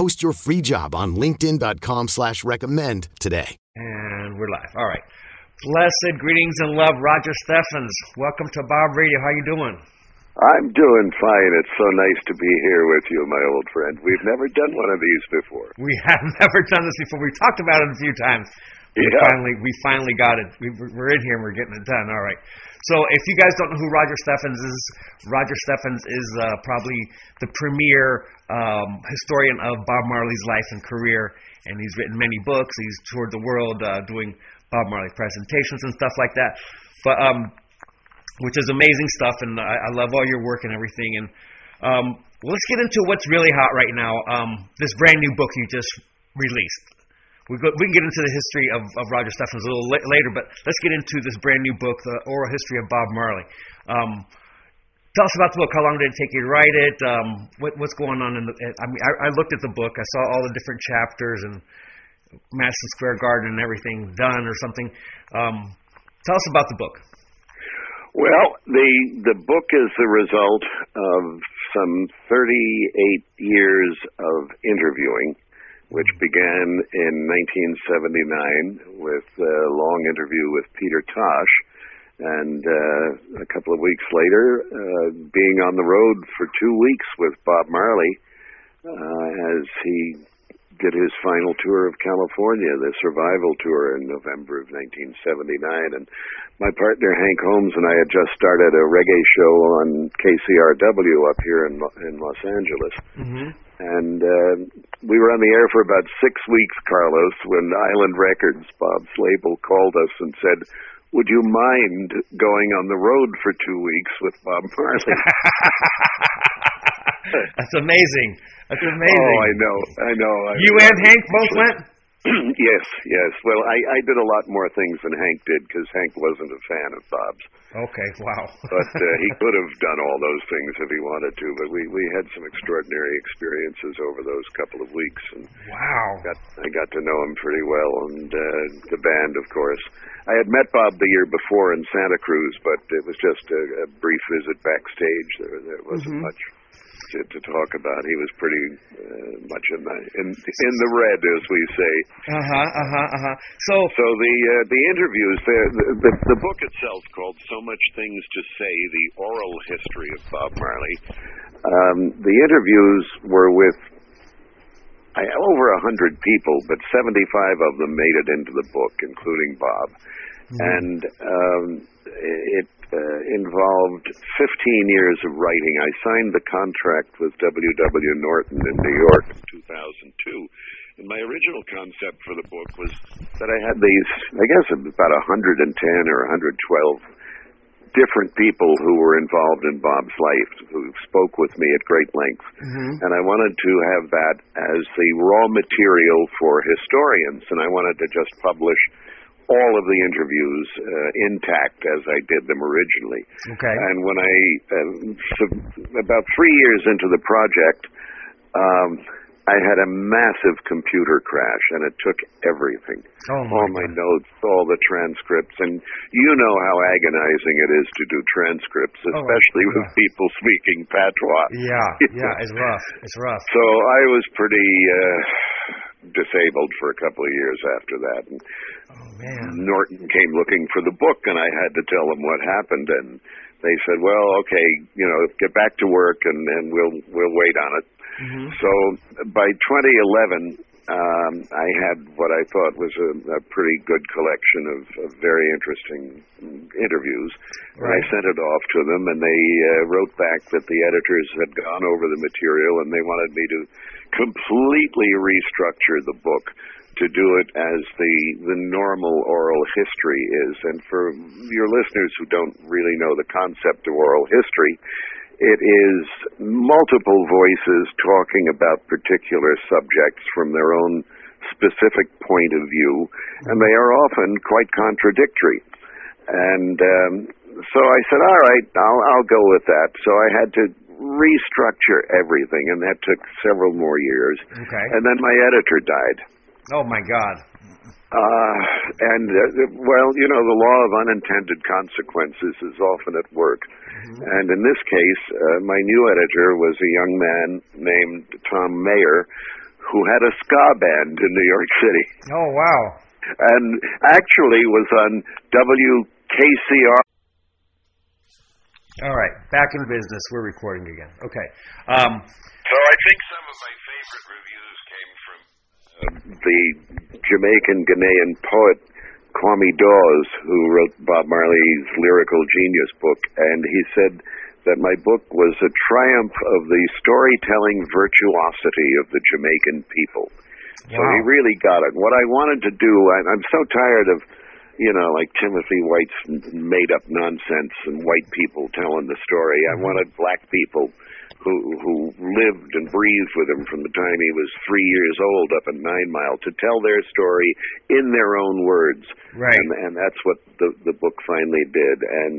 Post your free job on linkedin.com slash recommend today. And we're live. All right. Blessed greetings and love, Roger Steffens. Welcome to Bob Radio. How you doing? I'm doing fine. It's so nice to be here with you, my old friend. We've never done one of these before. We have never done this before. We talked about it a few times. We Yeah. finally we finally got it. We, we're in here and we're getting it done. All right. So if you guys don't know who Roger Steffens is, Roger Steffens is uh, probably the premier um, historian of Bob Marley's life and career, and he's written many books. He's toured the world uh, doing Bob Marley presentations and stuff like that. But um, which is amazing stuff, and I, I love all your work and everything. And um, let's get into what's really hot right now. Um, this brand new book you just released. We, go, we can get into the history of, of Roger Steffens a little la- later, but let's get into this brand new book, The Oral History of Bob Marley. Um, tell us about the book. How long did it take you to write it? Um, what, what's going on in the? I mean, I, I looked at the book. I saw all the different chapters and Madison Square Garden and everything done or something. Um, tell us about the book. Well, the the book is the result of some 38 years of interviewing, which began in 1979 with a long interview with Peter Tosh, and uh, a couple of weeks later, uh, being on the road for two weeks with Bob Marley uh, as he did his final tour of California, the survival tour in November of 1979. And my partner Hank Holmes and I had just started a reggae show on KCRW up here in in Los Angeles. Mm-hmm. And uh, we were on the air for about six weeks, Carlos, when Island Records, Bob's label, called us and said, "Would you mind going on the road for two weeks with Bob Marley?" That's amazing. That's amazing. Oh, I know, I know. I You and Hank both went. yes, yes. Well, I, I did a lot more things than Hank did because Hank wasn't a fan of Bob's. Okay. Wow. But uh, he could have done all those things if he wanted to. But we we had some extraordinary experiences over those couple of weeks, and wow. got I got to know him pretty well, and uh, the band, of course. I had met Bob the year before in Santa Cruz, but it was just a, a brief visit backstage. There there wasn't much to, to talk about. He was pretty uh, much in the in in the red, as we say. Uh huh. Uh huh. Uh huh. So. So the uh, the interviews, the, the the book itself called "So Much Things to Say: The Oral History of Bob Marley." Um, the interviews were with I, over a hundred people, but seventy-five of them made it into the book, including Bob, and um, it uh, involved 15 years of writing. I signed the contract with W.W. Norton in New York in 2002. And my original concept for the book was that I had these, I guess, about 110 or 112 different people who were involved in Bob's life who spoke with me at great length. And I wanted to have that as the raw material for historians. And I wanted to just publish all of the interviews uh, intact as I did them originally. Okay. And when I, uh, about three years into the project, um, I had a massive computer crash, and it took everything. Oh my all my God. notes, all the transcripts, and you know how agonizing it is to do transcripts, Oh, especially with yeah. people speaking patois. Yeah. Yeah. It's rough. It's rough. So I was pretty uh, disabled for a couple of years after that. And Oh man. Norton came looking for the book, and I had to tell him what happened. And they said, "Well, okay, you know, get back to work, and, and we'll we'll wait on it." Mm-hmm. So by 2011, um, I had what I thought was a, a pretty good collection of, of very interesting interviews. And I sent it off to them, and they uh, wrote back that the editors had gone over the material and they wanted me to completely restructure the book to do it as the the normal oral history is. And for your listeners who don't really know the concept of oral history, it is multiple voices talking about particular subjects from their own specific point of view, and they are often quite contradictory. And um, so I said, "All right, I'll I'll go with that." So I had to restructure everything, and that took several more years. Okay. And then my editor died. Oh my God. Uh, and uh, well, you know, the law of unintended consequences is often at work. And in this case, uh, my new editor was a young man named Tom Mayer, who had a ska band in New York City, Oh wow. and actually was on WKCR. All right, back in business. We're recording again. Okay. Um, So I think some of my favorite reviews came from uh, the Jamaican Ghanaian poet Kwame Dawes, who wrote Bob Marley's Lyrical Genius book, and he said that my book was a triumph of the storytelling virtuosity of the Jamaican people. Wow. So he really got it. What I wanted to do, I'm so tired of, you know, like Timothy White's made up nonsense and white people telling the story. I wanted black people who who lived and breathed with him from the time he was three years old up in Nine Mile to tell their story in their own words. Right. And, and that's what the the book finally did. And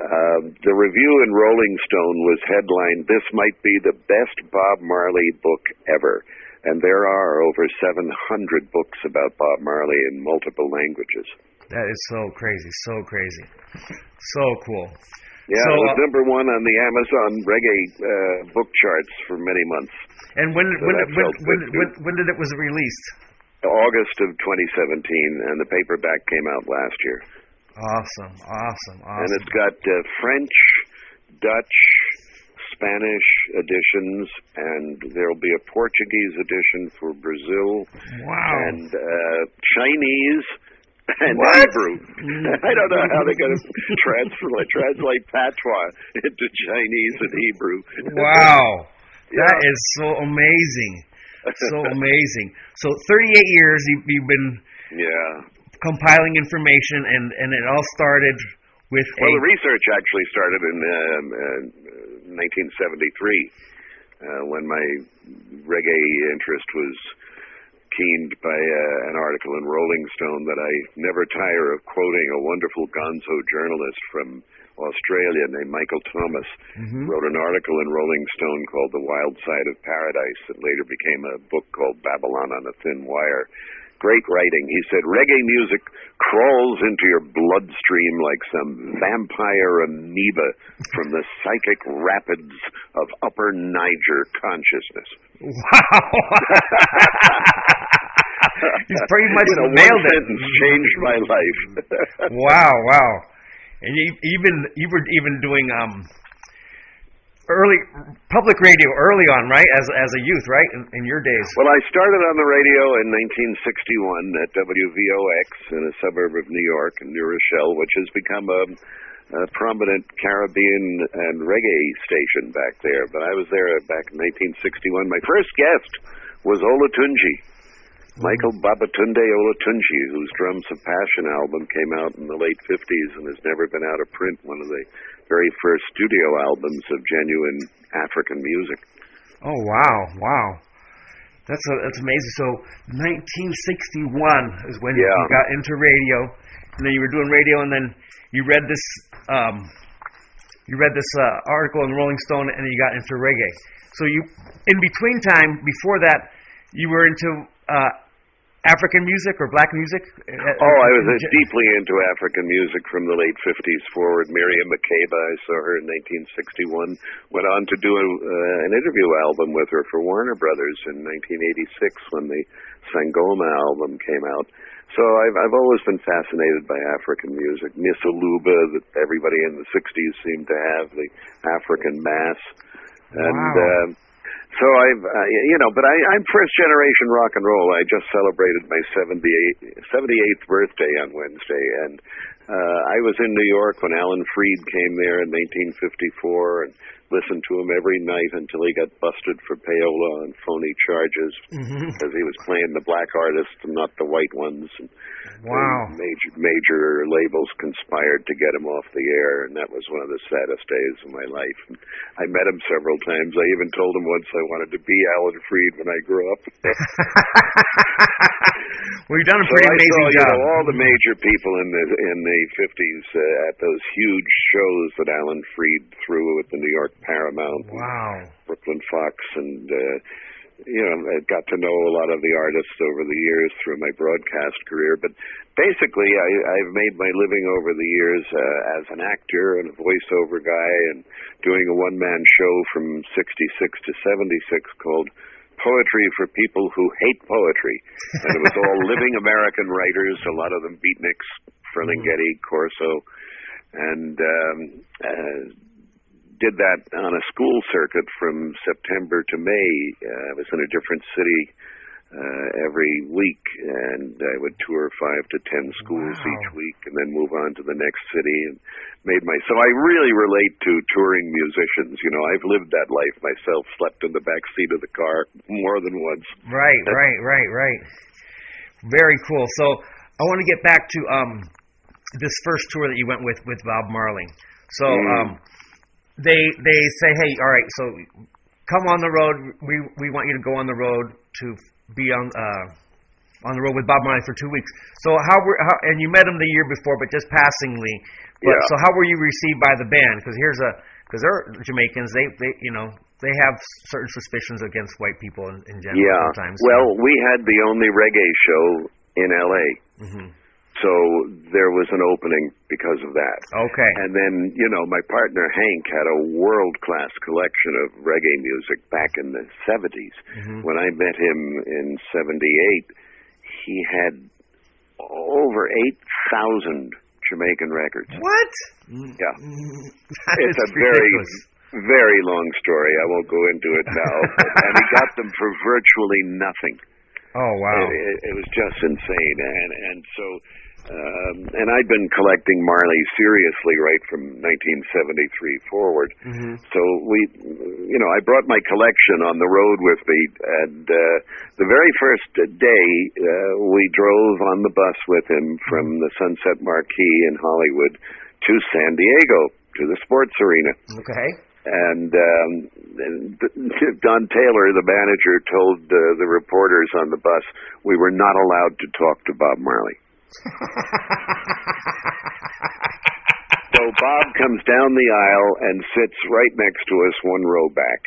uh, the review in Rolling Stone was headlined, "This might be the best Bob Marley book ever." And there are over 700 books about Bob Marley in multiple languages. That is so crazy. So crazy. So cool. Yeah, So, it was uh, number one on the Amazon reggae uh, book charts for many months. And when So when when, when, when, when did it was released? August of 2017, and the paperback came out last year. Awesome. Awesome. awesome. And it's got uh, French, Dutch, Spanish editions, and there'll be a Portuguese edition for Brazil, Wow. and uh, Chinese, and What? Hebrew. I don't know how they're going to translate translate patois into Chinese and Hebrew. Wow. That Yeah. is so amazing. So amazing. So 38 years you, you've been yeah. compiling information, and and it all started with Well, the research actually started in um, uh, 1973 uh, when my reggae interest was keened by uh, an article in Rolling Stone that I never tire of quoting a wonderful gonzo journalist from Australia named Michael Thomas wrote an article in Rolling Stone called The Wild Side of Paradise that later became a book called Babylon on a Thin Wire. Great writing. He said reggae music crawls into your bloodstream like some vampire amoeba from the psychic rapids of Upper Niger consciousness. wow. He's pretty much you know, nailed it. changed my life. wow, wow. And you even you were even doing um early public radio early on, right? As as a youth, right? In, in your days. Well, I started on the radio in 1961 at WVOX in a suburb of New York, in New Rochelle, which has become a, a prominent Caribbean and reggae station back there. But I was there back in 1961. My first guest was Olatunji. Michael Babatunde Olatunji, whose Drums of Passion album came out in the late 50s and has never been out of print, one of the very first studio albums of genuine African music. Oh wow, wow. That's a, that's amazing. So 1961 is when Yeah. you got into radio, and then you were doing radio, and then you read this um, you read this uh, article in Rolling Stone, and then you got into reggae. So you, in between time, before that, you were into uh, African music or black music. Uh, Oh, I was uh, deeply into African music from the late 50s forward. Miriam Makeba, I saw her in 1961. Went on to do a, uh, an interview album with her for Warner Brothers in 1986 when the Sangoma album came out. So I've I've always been fascinated by African music. Missa Luba, that everybody in the 60s seemed to have, the African mass. And Wow. uh, So I've, uh, you know, but I, I'm first generation rock and roll. I just celebrated my 78, 78th birthday on Wednesday, and uh, I was in New York when Alan Freed came there in 1954, and listened to him every night until he got busted for payola and phony charges mm-hmm. because he was playing the black artists and not the white ones. And Wow. major major labels conspired to get him off the air, and that was one of the saddest days of my life. And I met him several times. I even told him once I wanted to be Alan Freed when I grew up. well, you've done a So pretty I amazing saw, you job. know, all the major people in the in the fifties uh, at those huge shows that Alan Freed threw at the New York Paramount, wow. Brooklyn Fox, and uh, you know, I got to know a lot of the artists over the years through my broadcast career. But basically, I, I've made my living over the years uh, as an actor and a voiceover guy, and doing a one-man show from '66 to '76 called poetry for people who hate poetry. And it was all living American writers, a lot of them beatniks, Ferlinghetti, Corso, and um, uh, did that on a school circuit from September to May. Uh, I was in a different city uh, every week, and I would tour five to ten schools Wow. each week, and then move on to the next city and made my. So I really relate to touring musicians. You know, I've lived that life myself. Slept in the back seat of the car more than once. Right, right, right, right. Very cool. So I want to get back to um this first tour that you went with with Bob Marley. So Mm. um they they say, hey, all right, so come on the road. We we want you to go on the road to be on uh on the road with Bob Marley for two weeks. So how were how, and you met him the year before, but just passingly. But Yeah. so how were you received by the band? Because here's a because they're Jamaicans. They they you know they have certain suspicions against white people in, in general. Yeah. Sometimes. Well, we had the only reggae show in L.A. Mhm. So there was an opening because of that. Okay. And then, you know, my partner Hank had a world class collection of reggae music back in the 70s. Mm-hmm. When I met him in 78, he had over 8,000 Jamaican records. What? Yeah. That It's is a very, ridiculous. very long story. I won't go into it now. and he got them for virtually nothing. Oh wow. It, it, it was just insane, and and so, um, and I'd been collecting Marley seriously right from 1973 forward. Mm-hmm. So we, you know, I brought my collection on the road with me, and uh, the very first day uh, we drove on the bus with him from the Sunset Marquis in Hollywood to San Diego to the sports arena Okay. and um, and Don Taylor, the manager, told uh, the reporters on the bus we were not allowed to talk to Bob Marley. So Bob comes down the aisle and sits right next to us, one row back,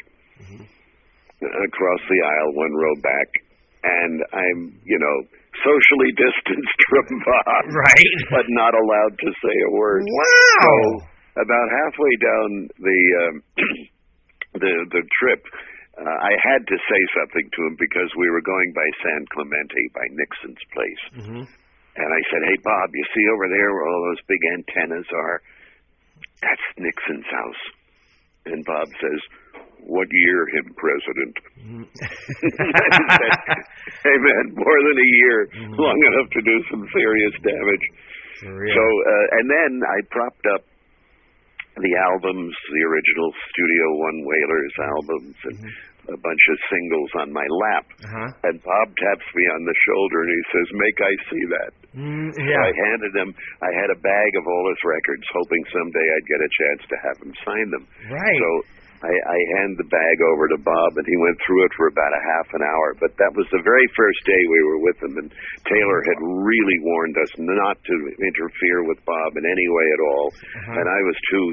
across the aisle, one row back, and I'm, you know, socially distanced from Bob, Right. but not allowed to say a word. Wow. So about halfway down the um, the the trip, uh, I had to say something to him because we were going by San Clemente, by Nixon's place, Mhm. And I said, "Hey Bob, you see over there where all those big antennas are? That's Nixon's house." And Bob says, "What year, him president?" Mm. Said, "Hey man, more than a year, mm. long enough to do some serious damage." So, uh, and then I propped up the albums, the original Studio One Wailers albums, and mm-hmm. A bunch of singles on my lap. uh-huh. And Bob taps me on the shoulder and he says, "Make I see that." Mm, So. I handed him. I had a bag of all his records, hoping someday I'd get a chance to have him sign them. right. So I, I hand the bag over to Bob, and he went through it for about a half an hour. But that was the very first day we were with him, and Taylor had really warned us not to interfere with Bob in any way at all. Uh-huh. And I was too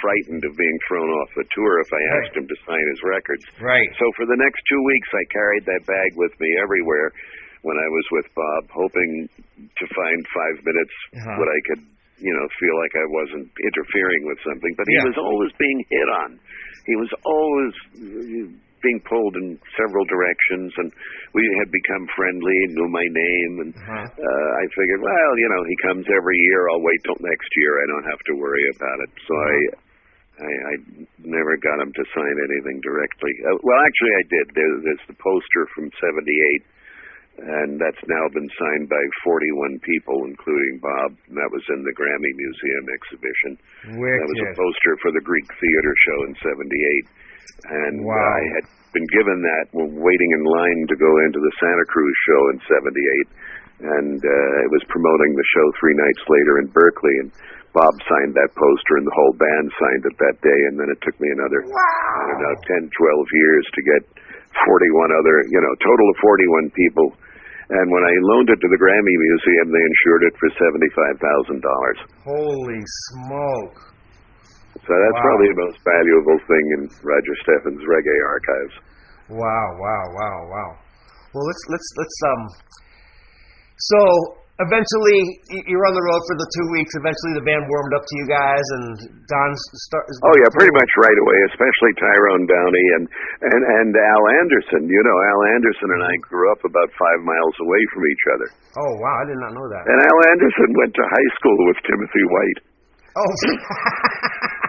frightened of being thrown off the tour if I asked him to sign his records. right. So for the next two weeks, I carried that bag with me everywhere when I was with Bob, hoping to find five minutes Uh-huh. what I could, you know, feel like I wasn't interfering with something. But he Yeah. was always being hit on. He was always uh, being pulled in several directions, and we had become friendly, and knew my name, and Uh-huh. uh, I figured, well, you know, he comes every year. I'll wait till next year. I don't have to worry about it. So I I, I never got him to sign anything directly. Uh, well, actually, I did. There, there's the poster from '78 and that's now been signed by 41 people, including Bob. And that was in the Grammy Museum exhibition. Wicked. That was a poster for the Greek Theater show in '78, and Wow. I had been given that while waiting in line to go into the Santa Cruz show in '78, and uh, it was promoting the show three nights later in Berkeley, and Bob signed that poster, and the whole band signed it that day, and then it took me another, I don't know, 10, 12 years to get 41 other, you know, total of 41 people. And when I loaned it to the Grammy Museum, they insured it for $75,000. Holy smoke! So that's Wow. probably the most valuable thing in Roger Steffen's reggae archives. Wow, wow, wow, wow. Well, let's let's let's um. So eventually, you're on the road for the two weeks. Eventually, the band warmed up to you guys, and Don start. Oh yeah, pretty much right away, especially Tyrone Downie and and and Al Anderson. You know, Al Anderson and I grew up about five miles away from each other. Oh wow, I did not know that. And Al Anderson went to high school with Timothy White. Oh.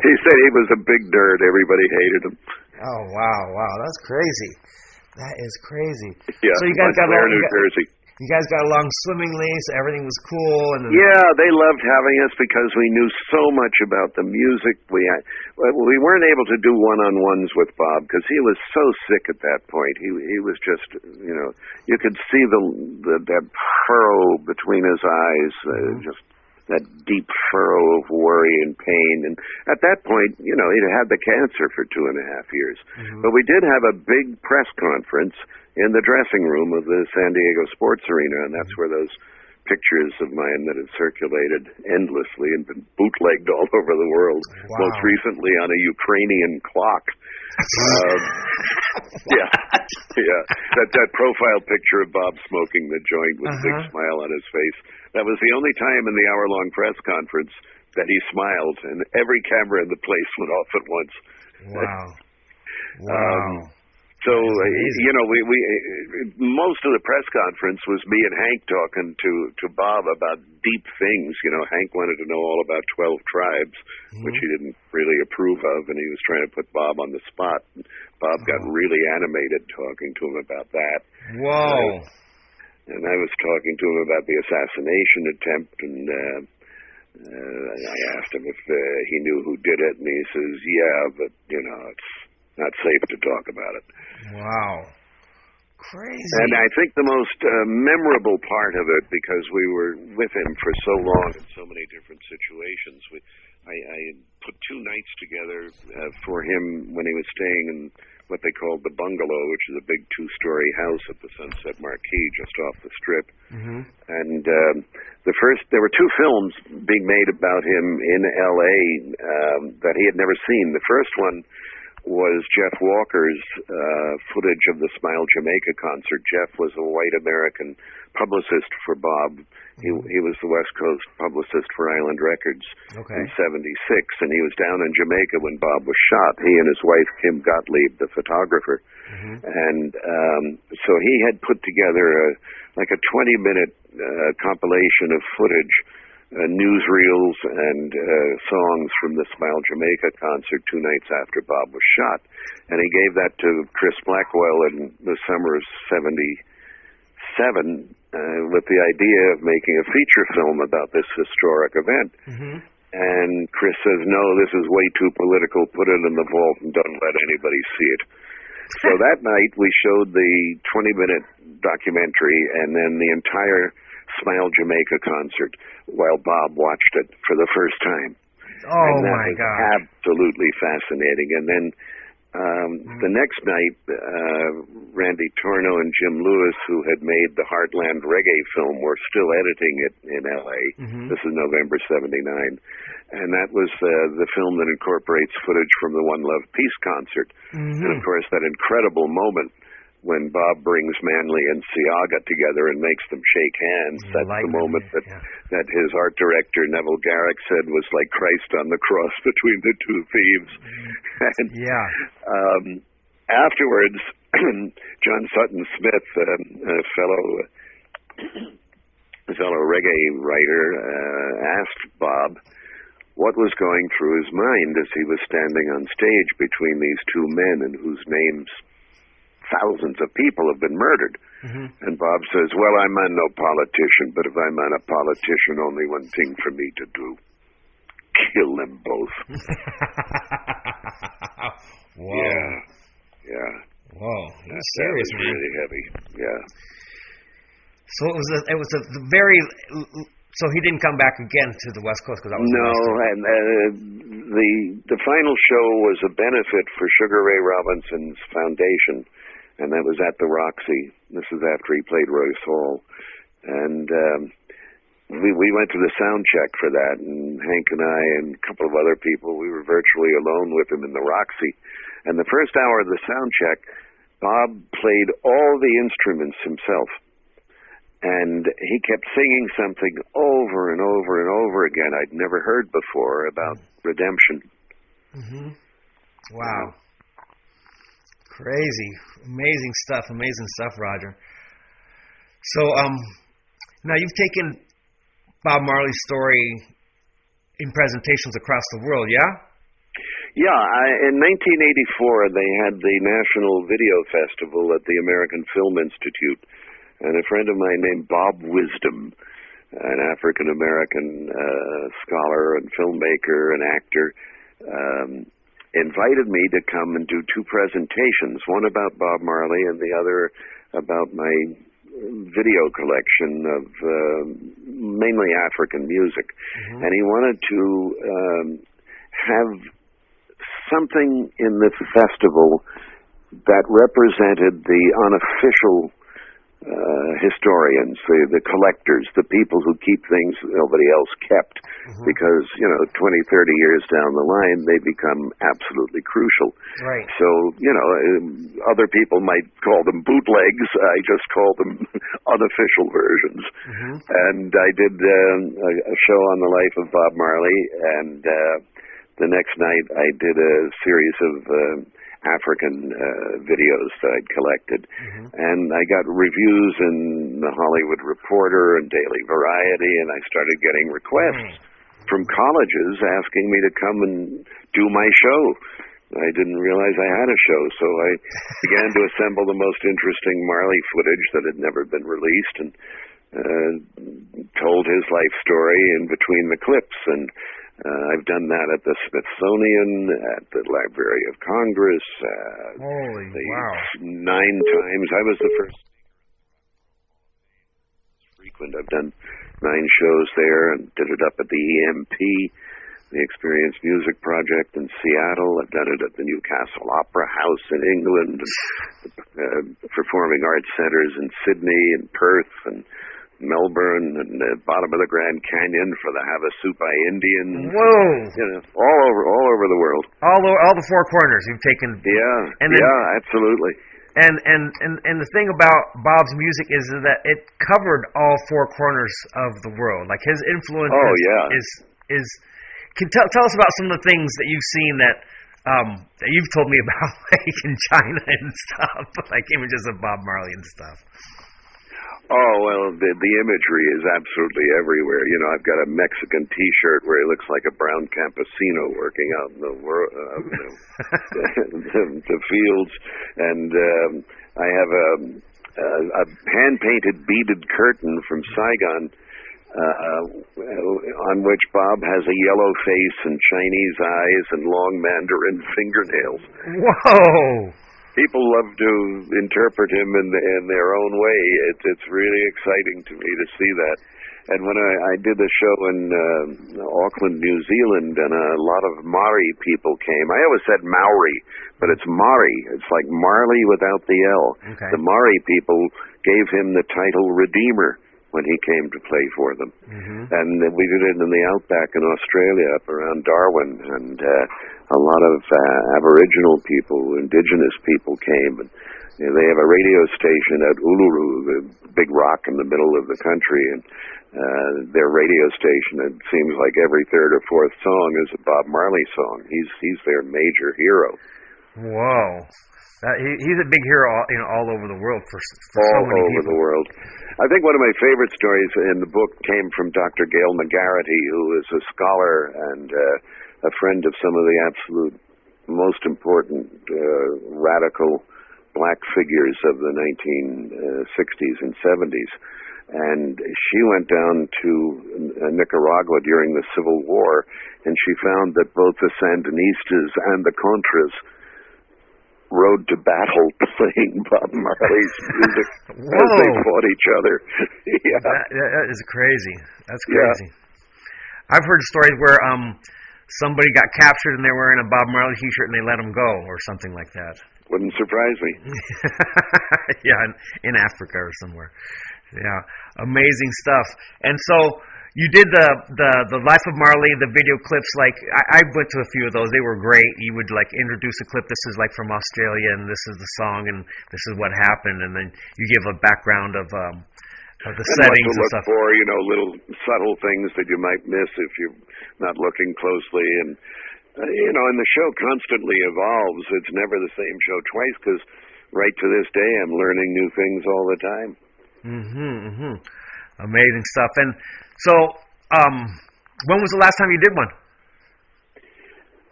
He said he was a big nerd. Everybody hated him. oh wow, wow, that's crazy. That is crazy. Yeah, So you guys got Montclair, you, New got, Jersey. You guys got along swimmingly. So everything was cool. And then, Yeah, they loved having us because we knew so much about the music. We had, we weren't able to do one-on-ones with Bob because he was so sick at that point. He he was just, you know, you could see the, the that furrow between his eyes, uh, just that deep furrow of worry and pain. And at that point, you know, he'd had the cancer for two and a half years. But we did have a big press conference in the dressing room of the San Diego Sports Arena, and that's where those pictures of mine that have circulated endlessly and been bootlegged all over the world. Wow. Most recently on a Ukrainian clock. um, yeah, yeah. That that profile picture of Bob smoking the joint with a big Uh-huh. smile on his face. That was the only time in the hour-long press conference that he smiled, and every camera in the place went off at once. wow, wow. So uh, you know, we we most of the press conference was me and Hank talking to to Bob about deep things. You know, Hank wanted to know all about twelve tribes, which he didn't really approve of, and he was trying to put Bob on the spot. Bob got really animated talking to him about that, Whoa. and I was talking to him about the assassination attempt, and uh, uh, I asked him if uh, he knew who did it, and he says, "Yeah, but you know, it's not safe to talk about it." Wow. Crazy. And I think the most uh, memorable part of it, because we were with him for so long in so many different situations, we, I, I put two nights together uh, for him when he was staying in what they called the bungalow, which is a big two-story house at the Sunset Marquis just off the Strip. Mm-hmm. And um, the first, there were two films being made about him in L.A. Um, that he had never seen. The first one was Jeff Walker's uh, footage of the Smile Jamaica concert. Jeff was a white American publicist for Bob. He he was the West Coast publicist for Island Records Okay. in '76, and he was down in Jamaica when Bob was shot. He and his wife Kim Gottlieb, the photographer, and um, so he had put together a, like a 20-minute uh, compilation of footage uh, newsreels and uh, songs from the Smile Jamaica concert two nights after Bob was shot. And he gave that to Chris Blackwell in the summer of 77 uh, with the idea of making a feature film about this historic event. And Chris says, no, this is way too political. Put it in the vault and don't let anybody see it. So that night we showed the 20 minute documentary and then the entire Smile Jamaica concert while Bob watched it for the first time. Oh and that my was God. absolutely fascinating. And then um, the next night, uh, Randy Torno and Jim Lewis, who had made the Heartland Reggae film, were still editing it in L.A. This is November '79, and that was uh, the film that incorporates footage from the One Love Peace concert, and of course that incredible moment when Bob brings Manley and Seaga together and makes them shake hands. That's Like the moment that yeah. that his art director Neville Garrick said was like Christ on the cross between the two thieves. and Yeah. um, afterwards, John Sutton Smith, um, a fellow a fellow reggae writer, uh, asked Bob what was going through his mind as he was standing on stage between these two men in whose names thousands of people have been murdered. Mm-hmm. And Bob says, Well, I'm not no politician, but if I'm not a politician, only one thing for me to do kill them both. Whoa. Yeah. Yeah. Whoa. That, That's that serious, was man. really heavy. Yeah. So it was a, it was a very so he didn't come back again to the West Coast because I was No, and uh, the the final show was a benefit for Sugar Ray Robinson's foundation, and that was at the Roxy. This is after he played Royce Hall, and um, we we went to the sound check for that, and Hank and I and a couple of other people, we were virtually alone with him in the Roxy, and the first hour of the sound check, Bob played all the instruments himself and he kept singing something over and over and over again I'd never heard before about redemption. Mm-hmm. wow. Crazy. Amazing stuff. Amazing stuff, Roger. So, um, now you've taken Bob Marley's story in presentations across the world, yeah? Yeah, I, in 1984 they had the National Video Festival at the American Film Institute, and a friend of mine named Bob Wisdom, an African American uh, scholar and filmmaker and actor, um, invited me to come and do two presentations, one about Bob Marley and the other about my video collection of uh, mainly African music. And he wanted to um, have something in the festival that represented the unofficial uh, historians, the, the collectors, the people who keep things nobody else kept, because you know, 20, 30 years down the line, they become absolutely crucial. Right. So you know, um, other people might call them bootlegs. I just call them unofficial versions. And I did a, a show on the life of Bob Marley, and uh, the next night I did a series of. Uh, African uh, videos that I'd collected, and I got reviews in the Hollywood Reporter and Daily Variety, and I started getting requests from colleges asking me to come and do my show. I didn't realize I had a show, so I began to assemble the most interesting Marley footage that had never been released, and uh, told his life story in between the clips. And uh, I've done that at the Smithsonian, at the Library of Congress, uh, Holy the wow. nine times. I was the first frequent. I've done nine shows there and did it up at the EMP, the Experience Music Project in Seattle. I've done it at the Newcastle Opera House in England, and, uh, performing arts centers in Sydney and Perth and Melbourne and the bottom of the Grand Canyon for the Havasupai Indians. Whoa. You know, all over, all over the world. All the, all the four corners you've taken. Yeah, And then- yeah, absolutely. And, and and and the thing about Bob's music is that it covered all four corners of the world. Like his influence Oh, is, yeah. is is can tell tell us about some of the things that you've seen that um that you've told me about like in China and stuff, like images of Bob Marley and stuff. Oh well, the the imagery is absolutely everywhere. You know, I've got a Mexican T-shirt where he looks like a brown campesino working out in the world, uh, know, the, the fields, and um, I have a, a, a hand painted beaded curtain from Saigon. Uh, on which Bob has a yellow face and Chinese eyes and long Mandarin fingernails Whoa! People love to interpret him in in their own way. It's it's really exciting to me to see that. And when I, I did the show in uh, Auckland, New Zealand, and a lot of Maori people came. I always said Maori, but it's Mari. It's like Marley without the L. Okay. The Maori people gave him the title Redeemer when he came to play for them. And we did it in the outback in Australia, up around Darwin, and uh, a lot of uh, Aboriginal people, Indigenous people came, and you know, they have a radio station at Uluru, the big rock in the middle of the country, and uh, their radio station. It seems like every third or fourth song is a Bob Marley song. He's he's their major hero. Whoa! Uh, he, he's a big hero, all, you know, all over the world for, for all so many over people. the world. I think one of my favorite stories in the book came from Dr. Gayle McGarrity, who is a scholar and uh, a friend of some of the absolute most important uh, radical black figures of the 1960s and 70s. And she went down to uh, Nicaragua during the Civil War, and she found that both the Sandinistas and the Contras rode to battle playing Bob Marley's music as they fought each other. yeah. That, that is crazy. That's Yeah. crazy. I've heard stories where um somebody got captured and they're wearing a Bob Marley T-shirt and they let them go or something like that. Wouldn't surprise me. yeah, in, in Africa or somewhere. Yeah, amazing stuff. And so you did the the the Life of Marley, the video clips. Like I, I went to a few of those; they were great. You would like introduce a clip. This is like from Australia, and this is the song, and this is what happened, and then you give a background of um of the And settings and look stuff. for, you know, little subtle things that you might miss if you're not looking closely. And, uh, you know, and the show constantly evolves. It's never the same show twice because right to this day I'm learning new things all the time. Mhm, mhm. Amazing stuff. And so, um, when was the last time you did one?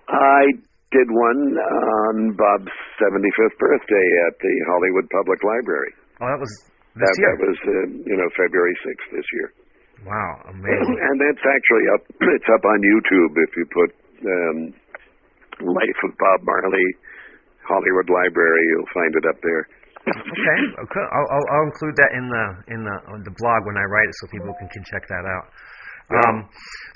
I did one on Bob's 75th birthday at the Hollywood Public Library. Oh, that was this That, year. that was, uh, you know, February 6th this year. wow, amazing. and that's actually up. It's up on YouTube if you put um, "Life of Bob Marley," Hollywood Library. You'll find it up there. Okay, okay. I'll, I'll, I'll include that in the in the on the blog when I write it, so people can, can check that out. Um,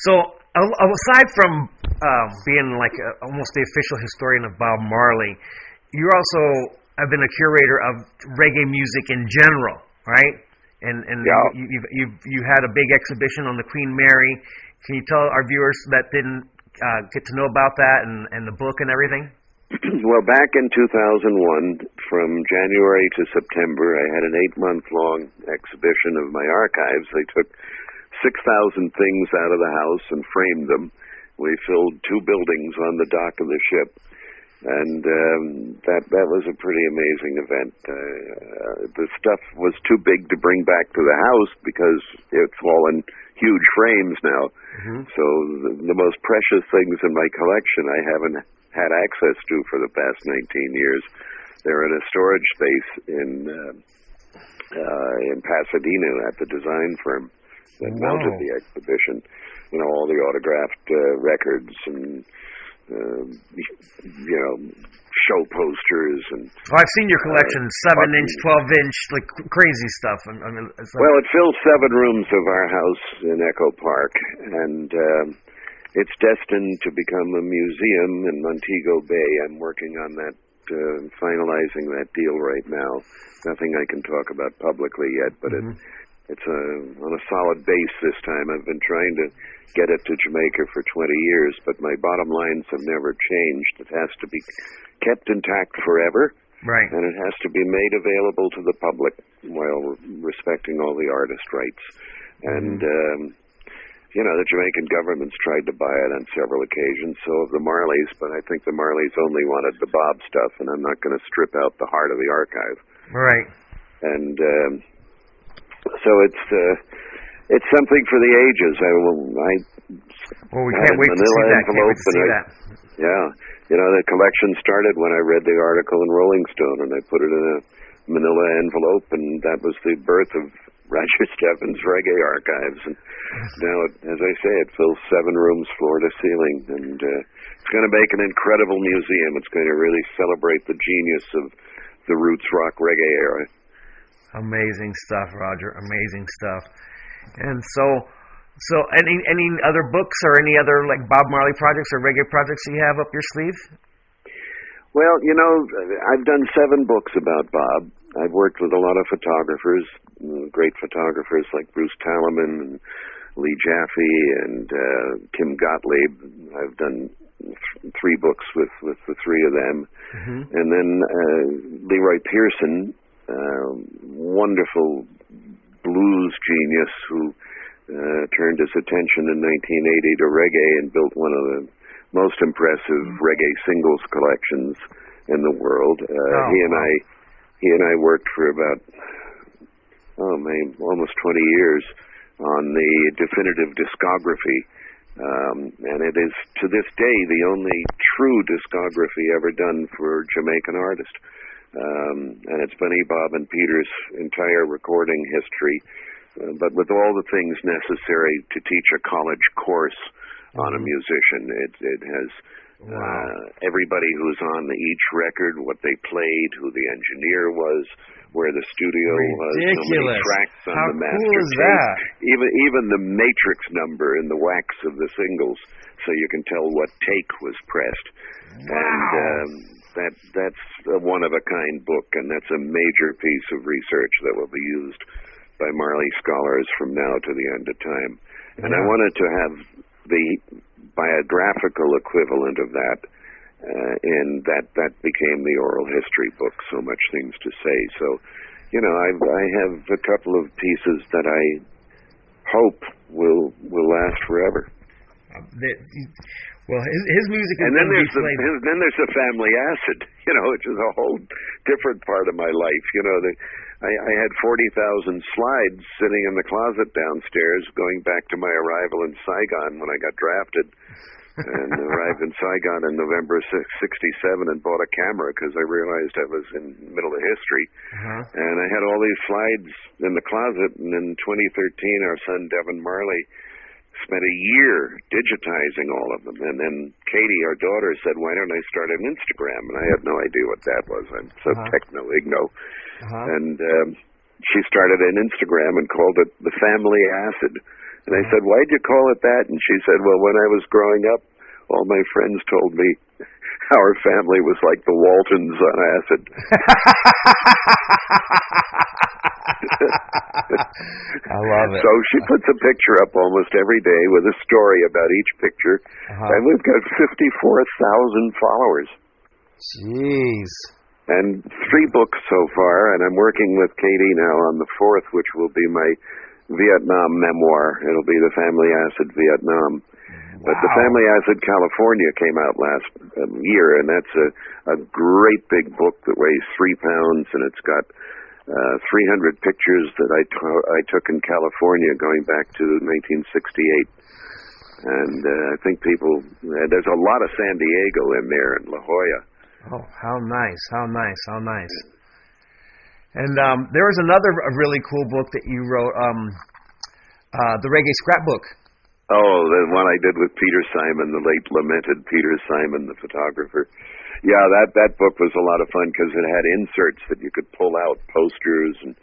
so aside from um, being like a, almost the official historian of Bob Marley, you also have been a curator of reggae music in general, right? And and Yeah. you, you've you've you had a big exhibition on the Queen Mary. Can you tell our viewers that didn't uh, get to know about that and and the book and everything? well, back in 2001, from January to September, I had an eight-month-long exhibition of my archives. They took 6,000 things out of the house and framed them. We filled two buildings on the dock of the ship, and um, that that was a pretty amazing event. Uh, the stuff was too big to bring back to the house because it's all in huge frames now. So the, the most precious things in my collection I haven't had access to for the past 19 years. They're in a storage space in uh, uh, in Pasadena at the design firm that mounted the exhibition. You know, all the autographed uh, records and uh, you know show posters and Oh, I've seen your collection, seven inch, twelve inch, like crazy stuff. I I mean, Well, it fills seven rooms of our house in Echo Park, and um, it's destined to become a museum in Montego Bay. I'm working on that, uh, finalizing that deal right now. Nothing I can talk about publicly yet, but it, it's a, on a solid base this time. I've been trying to get it to Jamaica for 20 years, but my bottom lines have never changed. It has to be kept intact forever right. and it has to be made available to the public while respecting all the artist rights. And um, you know, the Jamaican government's tried to buy it on several occasions, so have the Marleys, but I think the Marleys only wanted the Bob stuff, and I'm not going to strip out the heart of the archive. Right. And um, so it's uh, it's something for the ages. I will. I Well, we can't wait to see that. Can't wait to see I- that. Yeah, you know the collection started when I read the article in Rolling Stone, and I put it in a Manila envelope, and that was the birth of Roger Steffens Reggae Archives. And now, it, as I say, it fills seven rooms, floor to ceiling, and uh, it's going to make an incredible museum. It's going to really celebrate the genius of the roots rock reggae era. Amazing stuff, Roger. Amazing stuff. And so, so any any other books or any other like Bob Marley projects or reggae projects you have up your sleeve? Well, you know, I've done seven books about Bob. I've worked with a lot of photographers, mm, great photographers like Bruce Talamon and Lee Jaffe and uh, Kim Gottlieb. I've done th- three books with with the three of them, and then uh, Leroy Pearson, uh, wonderful blues genius who uh, turned his attention in 1980 to reggae and built one of the most impressive reggae singles collections in the world. Uh, Oh, he and wow. I, he and I worked for about oh man, almost 20 years on the definitive discography. Um, and it is to this day the only true discography ever done for Jamaican artist. Um, and it's Bunny Bob and Peter's entire recording history, uh, but with all the things necessary to teach a college course on a musician. It, it has uh, everybody who's on the, each record, what they played, who the engineer was, where the studio was, so many tracks on How the cool master is tape, that? even even the matrix number in the wax of the singles, so you can tell what take was pressed. Wow. And um, that that's a one of a kind book, and that's a major piece of research that will be used by Marley scholars from now to the end of time. And I wanted to have the biographical equivalent of that, uh, and that that became the oral history book. So much things to say. So, you know, I I have a couple of pieces that I hope will will last forever. Um, that- well, his, his music is And then there's the played. then there's the family acid, you know, which is a whole different part of my life. You know, the, I, I had forty thousand slides sitting in the closet downstairs, going back to my arrival in Saigon when I got drafted, and arrived in Saigon in November of '67 and bought a camera because I realized I was in the middle of history. Uh-huh. And I had all these slides in the closet. And in 2013, our son Devin Marley spent a year digitizing all of them. And then Katie, our daughter, said, "Why don't I start an Instagram?" And I had no idea what that was. I'm so Uh-huh. techno igno. Uh-huh. And um, she started an Instagram and called it the Family Acid. And I said, "Why'd you call it that?" And she said, "Well, when I was growing up, all my friends told me." Our family was like the Waltons on acid. I love it. So she puts a picture up almost every day with a story about each picture. Uh-huh. And we've got 54,000 followers Jeez. and three books so far. And I'm working with Katie now on the fourth, which will be my Vietnam memoir. It'll be The Family Acid Vietnam. But The Family Acid California came out last um, year, and that's a, a great big book that weighs three pounds, and it's got uh, 300 pictures that I, to- I took in California going back to 1968. And uh, I think people, uh, there's a lot of San Diego in there and La Jolla. Oh, how nice! How nice! How nice! And um, there was another really cool book that you wrote, um, uh, the Reggae Scrapbook. Oh, the one I did with Peter Simon, the late lamented Peter Simon, the photographer. Yeah, that that book was a lot of fun because it had inserts that you could pull out, posters and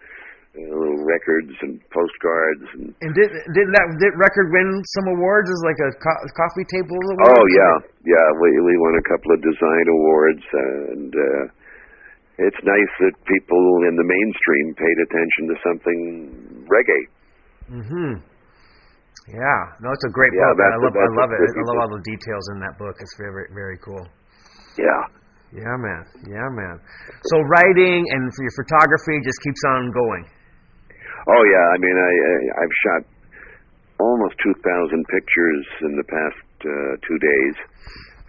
you know, little records and postcards and. And did did that did record win some awards as like a co- coffee table award? Oh yeah, yeah. We we won a couple of design awards, and uh, it's nice that people in the mainstream paid attention to something reggae. Mm-hmm. Yeah, no, it's a great Yeah, book. I love I love it. I love all the details in that book. It's very very cool. Yeah. Yeah, man. Yeah, man. So writing and for your photography just keeps on going. Oh yeah, I mean, I, I I've shot almost two thousand pictures in the past uh, two days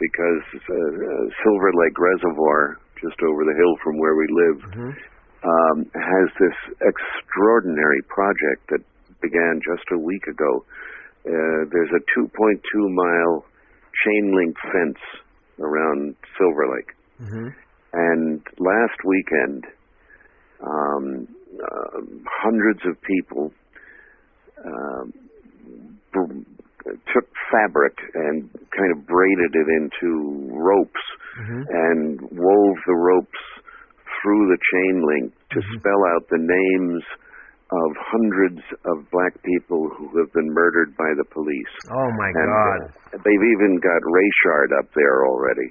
because uh, uh, Silver Lake Reservoir, just over the hill from where we live, um, has this extraordinary project that began just a week ago. Uh, there's a 2.2 mile chain link fence around Silver Lake. And last weekend, um, uh, hundreds of people um, br- took fabric and kind of braided it into ropes and wove the ropes through the chain link to spell out the names of hundreds of black people who have been murdered by the police. Oh my And God. uh, they've even got Rayshard up there already.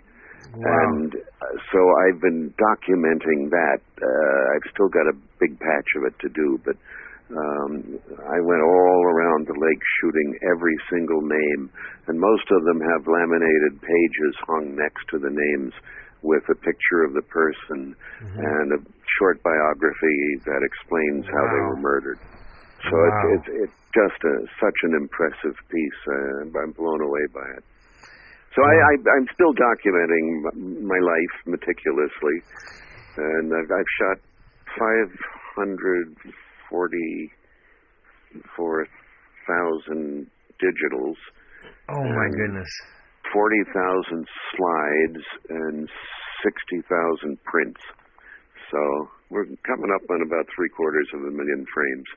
Wow. And uh, so I've been documenting that. Uh, I've still got a big patch of it to do, but um, I went all around the lake shooting every single name, and most of them have laminated pages hung next to the names with a picture of the person and a short biography that explains how they were murdered. So Wow. it's, it's it's just a, such an impressive piece. Uh, I'm blown away by it. So I, I, I'm still documenting m- my life meticulously, and I've, I've shot 544,000 digitals, Oh my goodness. 40,000 slides, and 60,000 prints. So we're coming up on about three quarters of a million frames.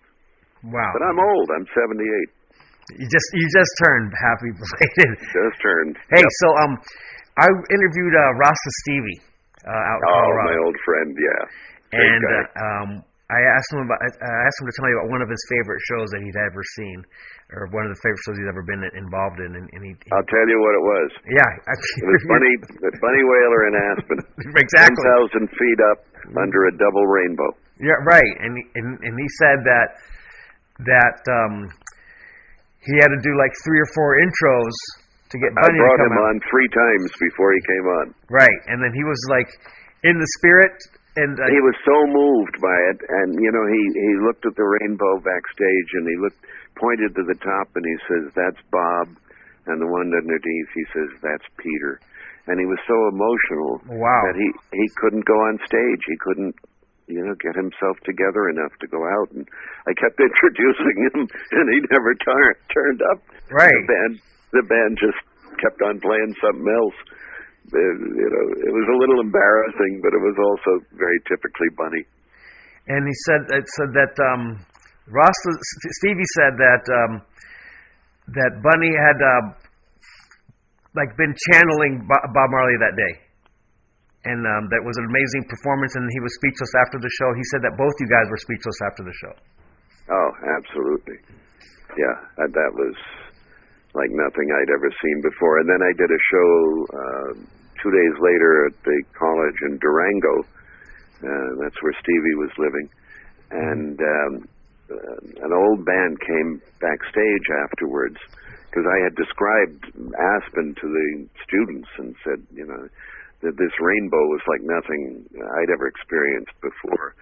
Wow. But I'm old. I'm 78. You just you just turned happy belated. Just turned. Hey, Yep. so um, I interviewed uh, Rasta Stevie uh, out in Oh, Colorado. my old friend. Yeah. Great and uh, um, I asked him about. I asked him to tell me about one of his favorite shows that he'd ever seen, or one of the favorite shows he's ever been involved in. And, and he, he I'll tell you what it was. yeah, I, It was Bunny, Bunny Wailer in Aspen. exactly. 10,000 feet up under a double rainbow. Yeah, right. And he- and and he said that that um, he had to do like three or four intros to get I Bunny to brought come him out. on three times before he came on. Right, and then he was like in the spirit, and uh, He was so moved by it, and you know, he he looked at the rainbow backstage, and he looked, pointed to the top, and he says, "That's Bob," and the one underneath, he says, "That's Peter," and he was so emotional wow, that he he couldn't go on stage. He couldn't, you know, get himself together enough to go out. And I kept introducing him, and he never tur- turned up. right. The band, the band just kept on playing something else. Uh, you know, it was a little embarrassing, but it was also very typically Bunny. and he said it said that um Rasta Stevie said that um that Bunny had uh like been channeling Bob Marley that day. And um that was an amazing performance and he was speechless after the show. He said that both you guys were speechless after the show. Oh, absolutely. Yeah, that, that was like nothing I'd ever seen before. And then I did a show uh, two days later at the college in Durango. Uh, that's where Stevie was living. And um, uh, an old band came backstage afterwards because I had described Aspen to the students and said, you know, that this rainbow was like nothing I'd ever experienced before.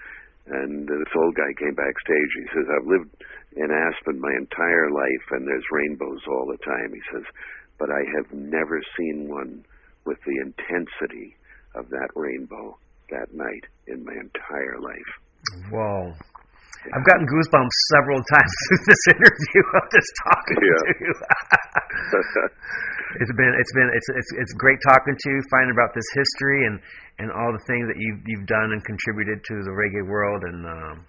And this old guy came backstage. He says, I've lived in Aspen my entire life, and there's rainbows all the time. He says, but I have never seen one with the intensity of that rainbow that night in my entire life. Whoa. I've gotten goosebumps several times through this interview of just talking Yeah. to you. it's been it's been it's it's it's great talking to you, finding about this history and and all the things that you've you've done and contributed to the reggae world and um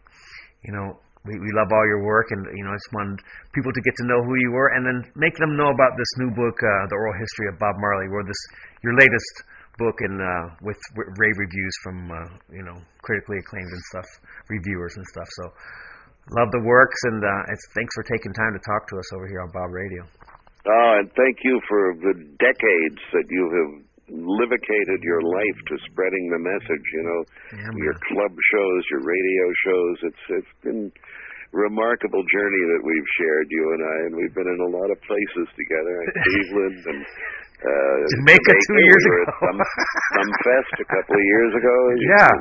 you know we, we love all your work and you know I just wanted people to get to know who you were and then make them know about this new book, uh, The Oral History of Bob Marley, where this your latest book and uh, with, with rave reviews from uh, you know critically acclaimed and stuff, reviewers and stuff. So love the works and uh, it's thanks for taking time to talk to us over here on Bob Radio. Oh, and thank you for the decades that you have livicated your life to spreading the message. You know, your man. club shows, your radio shows. It's it's been remarkable journey that we've shared, you and I, and we've been in a lot of places together, in Cleveland and uh, Jamaica two years ago. Some, some fest a couple of years ago. Yeah.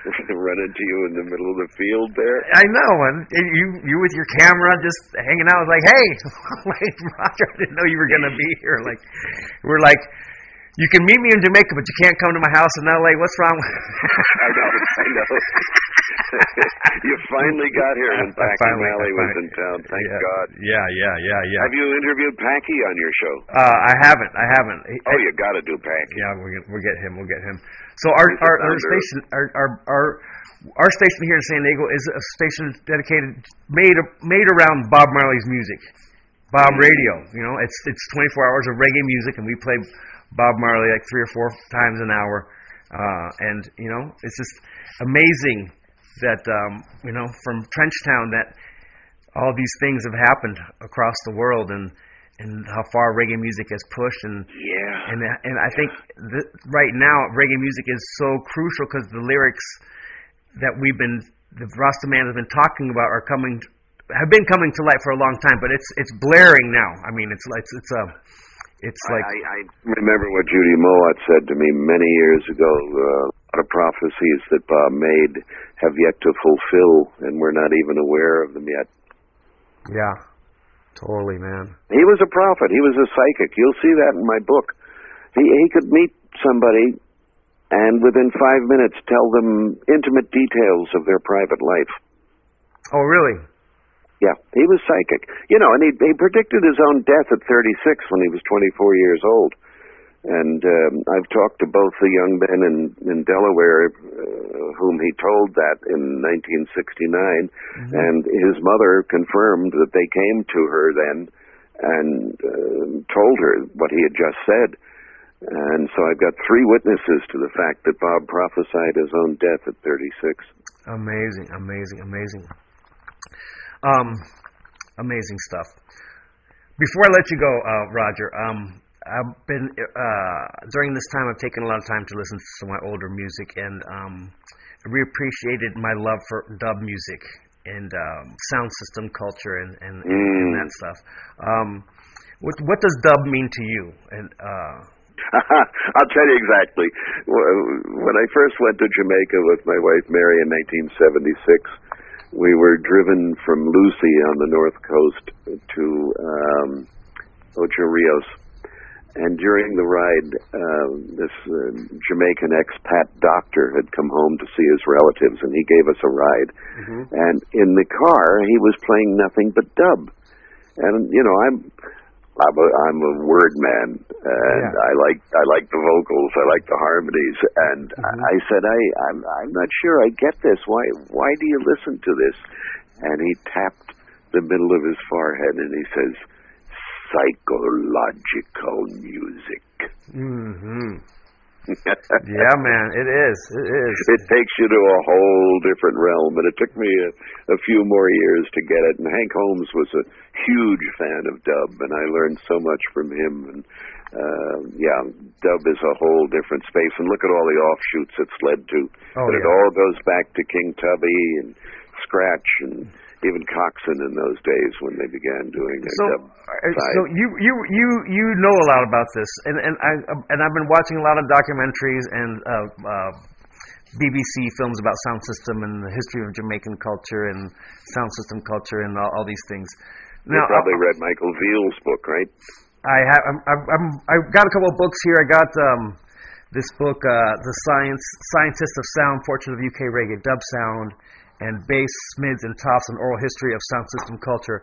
Run into you in the middle of the field there. I know, and and you you with your camera just hanging out, like, hey, like Roger, I didn't know you were gonna be here. Like, we're like, you can meet me in Jamaica, but you can't come to my house in L.A. What's wrong? with I know, I know. you finally got here I Packy finally- I Malley was in town. Thank yeah, God. Yeah, yeah, yeah, yeah. Have you interviewed Packy on your show? Uh, I haven't. I haven't. Oh, you got to do Packy. Yeah, we'll get, we'll get him. We'll get him. So our our, our station our, our our our station here in San Diego is a station dedicated made made around Bob Marley's music, Bob Radio. You know, it's it's 24 hours of reggae music, and we play Bob Marley like three or four times an hour. Uh, and you know, it's just amazing that um, you know from Trenchtown that all these things have happened across the world and and how far reggae music has pushed and Yeah. and and I think th- right now reggae music is so crucial because the lyrics that we've been the Rasta man has been talking about are coming have been coming to light for a long time, but it's it's blaring now. I mean, it's it's it's a it's like I, I remember what Judy Mowatt said to me many years ago. Uh, a lot of prophecies that Bob made have yet to fulfill, and we're not even aware of them yet. yeah, totally, man. He was a prophet. He was a psychic. You'll see that in my book. he he could meet somebody and within five minutes tell them intimate details of their private life. Oh, really? Yeah, he was psychic. You know, and he he predicted his own death at 36 when he was 24 years old. And um, I've talked to both the young men in in Delaware uh, whom he told that in 1969, and his mother confirmed that they came to her then and uh, told her what he had just said. And so I've got three witnesses to the fact that Bob prophesied his own death at 36. Amazing, amazing, amazing. Um, amazing stuff. Before I let you go, uh, Roger, um, I've been uh, during this time. I've taken a lot of time to listen to some of my older music, and um, I reappreciated my love for dub music and um, sound system culture and and, and, and that stuff. Um, what what does dub mean to you? And uh, I'll tell you exactly. When I first went to Jamaica with my wife Mary in 1976, we were driven from Lucea on the north coast to um, Ocho Rios. And during the ride, uh, this uh, Jamaican expat doctor had come home to see his relatives, and he gave us a ride. And in the car, he was playing nothing but dub. And you know, I'm I'm a, I'm a word man, and Yeah. I like I like the vocals, I like the harmonies, and I I said I I'm I'm not sure I get this. Why why do you listen to this? And he tapped the middle of his forehead and he says, "Psychological music." hmm yeah, man, it is. It is. It takes you to a whole different realm, and it took me a, a few more years to get it. And Hank Holmes was a huge fan of dub, and I learned so much from him. And uh, yeah, dub is a whole different space. And look at all the offshoots it's led to. Oh, but it all goes back to King Tubby and Scratch and even Coxsone in those days when they began doing their so, dub. uh, side. so you you you you know a lot about this, and and I and I've been watching a lot of documentaries and uh, uh, BBC films about sound system and the history of Jamaican culture and sound system culture and all, all these things. you probably I, read Michael Veal's book, right? I have I'm, I'm, I'm I've got a couple of books here. I got um, this book, uh, the science scientist of sound, Fortune of UK reggae dub sound, and bass, smids and tops, an oral history of sound system culture.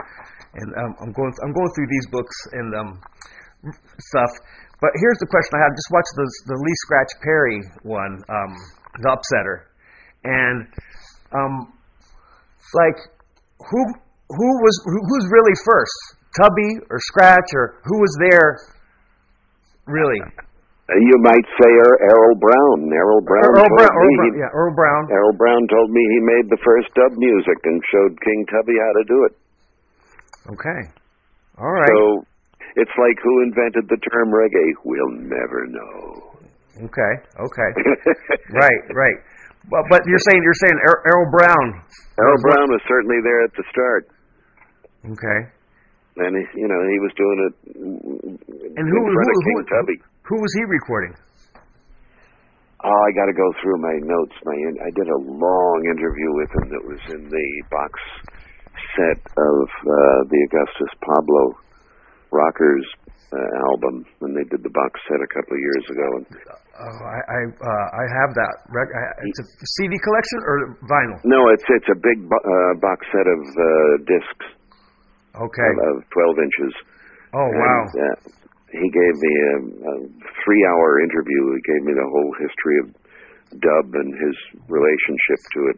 And um, I'm going I'm going through these books and um, stuff. But here's the question I have: Just watch the the Lee Scratch Perry one, um, the Upsetter, and um, like who who was who, who's really first, Tubby or Scratch or who was there? Really, You might say Er- Errol Brown. Errol Brown Earl told Brown, me Earl he- Brown, yeah, Earl Brown. Errol Brown told me he made the first dub music and showed King Tubby how to do it. Okay, all right, So it's like who invented the term reggae? We'll never know. okay, okay, right, right. But but you're saying you're saying Er- Earl Brown. Errol Brown was certainly there at the start, Okay, and he, you know he was doing it and in who front who, of King who, Tubby. who was he recording? Oh, I got to go through my notes. My I did a long interview with him that was in the box set of uh, the Augustus Pablo Rockers uh, album when they did the box set a couple of years ago. And Oh, I I uh, I have that. Rec- I, it's a CD collection or vinyl. no, it's it's a big bo- uh, box set of uh, discs Okay. of, of 12 inches. Oh wow. Uh, he gave me a, a three-hour interview. He gave me the whole history of dub and his relationship to it.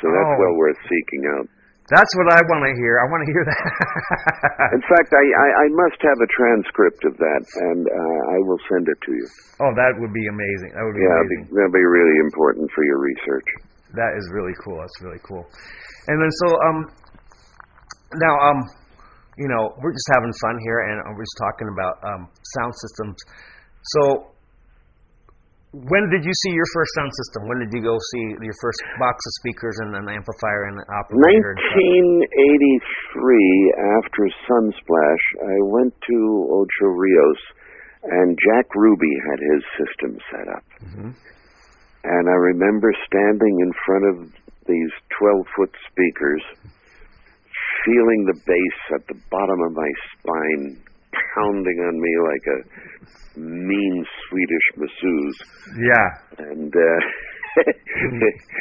So that's Oh. well worth seeking out. That's what I want to hear. I want to hear that. In fact, I, I, I must have a transcript of that, and uh, I will send it to you. oh, that would be amazing. That would be Yeah, be, amazing. that'll be really important for your research. That is really cool. That's really cool. And then so um now um you know we're just having fun here and we're just talking about um sound systems. So when did you see your first sound system? When did you go see your first box of speakers and an amplifier and an operator? and 1983, after Sunsplash, I went to Ocho Rios, and Jack Ruby had his system set up. And I remember standing in front of these 12 foot speakers, feeling the bass at the bottom of my spine pounding on me like a mean Swedish masseuse, Yeah. and uh,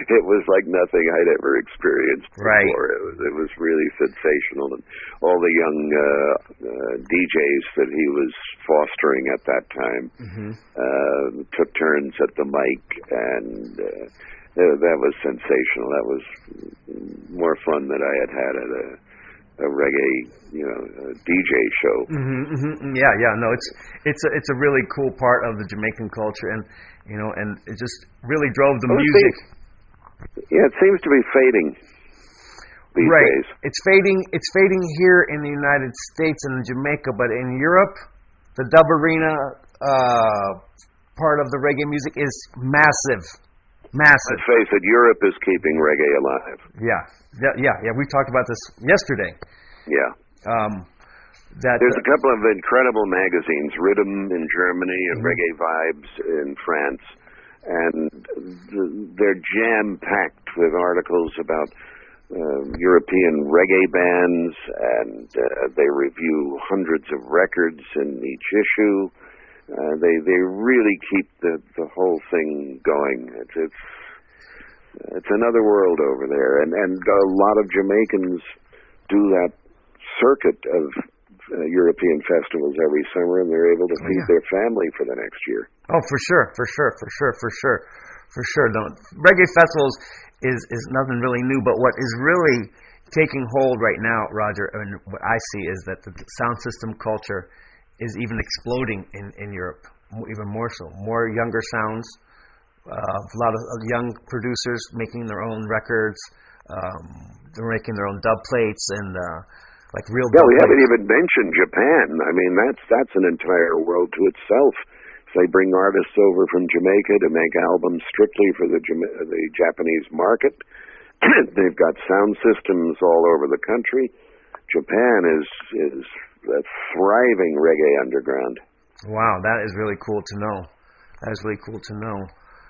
it was like nothing I'd ever experienced Right. before. It was it was really sensational, and all the young uh, uh, DJs that he was fostering at that time uh, took turns at the mic, and uh, uh, that was sensational. That was more fun than I had had at a a reggae, you know, a DJ show. hmm hmm Yeah, yeah. No, it's it's a, it's a really cool part of the Jamaican culture, and you know, and it just really drove the Well, music. Yeah, it seems to be fading these right. days. It's fading. It's fading here in the United States and Jamaica, but in Europe, the dub arena uh, part of the reggae music is massive, massive. Let's face it, Europe is keeping reggae alive. Yeah, yeah, yeah, yeah. We talked about this yesterday. Yeah. Um, that There's a couple of incredible magazines, Riddim in Germany and Reggae Vibes in France, and they're jam packed with articles about uh, European reggae bands, and uh, they review hundreds of records in each issue. Uh, they they really keep the the whole thing going. It's it's it's another world over there, and and a lot of Jamaicans do that circuit of uh, European festivals every summer, and they're able to feed their family for the next year. Oh, for sure, for sure, for sure, for sure, for sure. The reggae festivals is is nothing really new, but what is really taking hold right now, Roger, and what I see is that the sound system culture is even exploding in in Europe, even more so. More younger sounds, uh, a lot of young producers making their own records. Um, they're making their own dub plates and uh, like real. Yeah, we haven't even mentioned Japan. I mean, that's that's an entire world to itself. They bring artists over from Jamaica to make albums strictly for the the Japanese market. They've got sound systems all over the country. Japan is is a thriving reggae underground. Wow, that is really cool to know. That is really cool to know.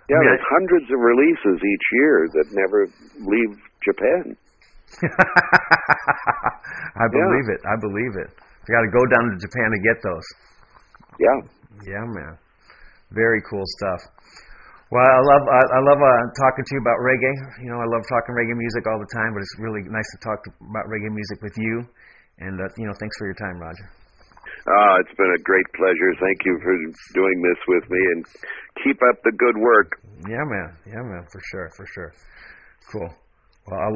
Yeah, I mean, there's hundreds of releases each year that never leave Japan. I believe it. I believe it. You got to go down to Japan to get those. Yeah. Yeah, man. Very cool stuff. Well, I love I, I love uh, talking to you about reggae. You know, I love talking reggae music all the time, but it's really nice to talk to, about reggae music with you. And uh, you know, thanks for your time, Roger. Ah, it's been a great pleasure. Thank you for doing this with me, and keep up the good work. Yeah, man. Yeah, man. For sure. For sure. Cool. Well, I'll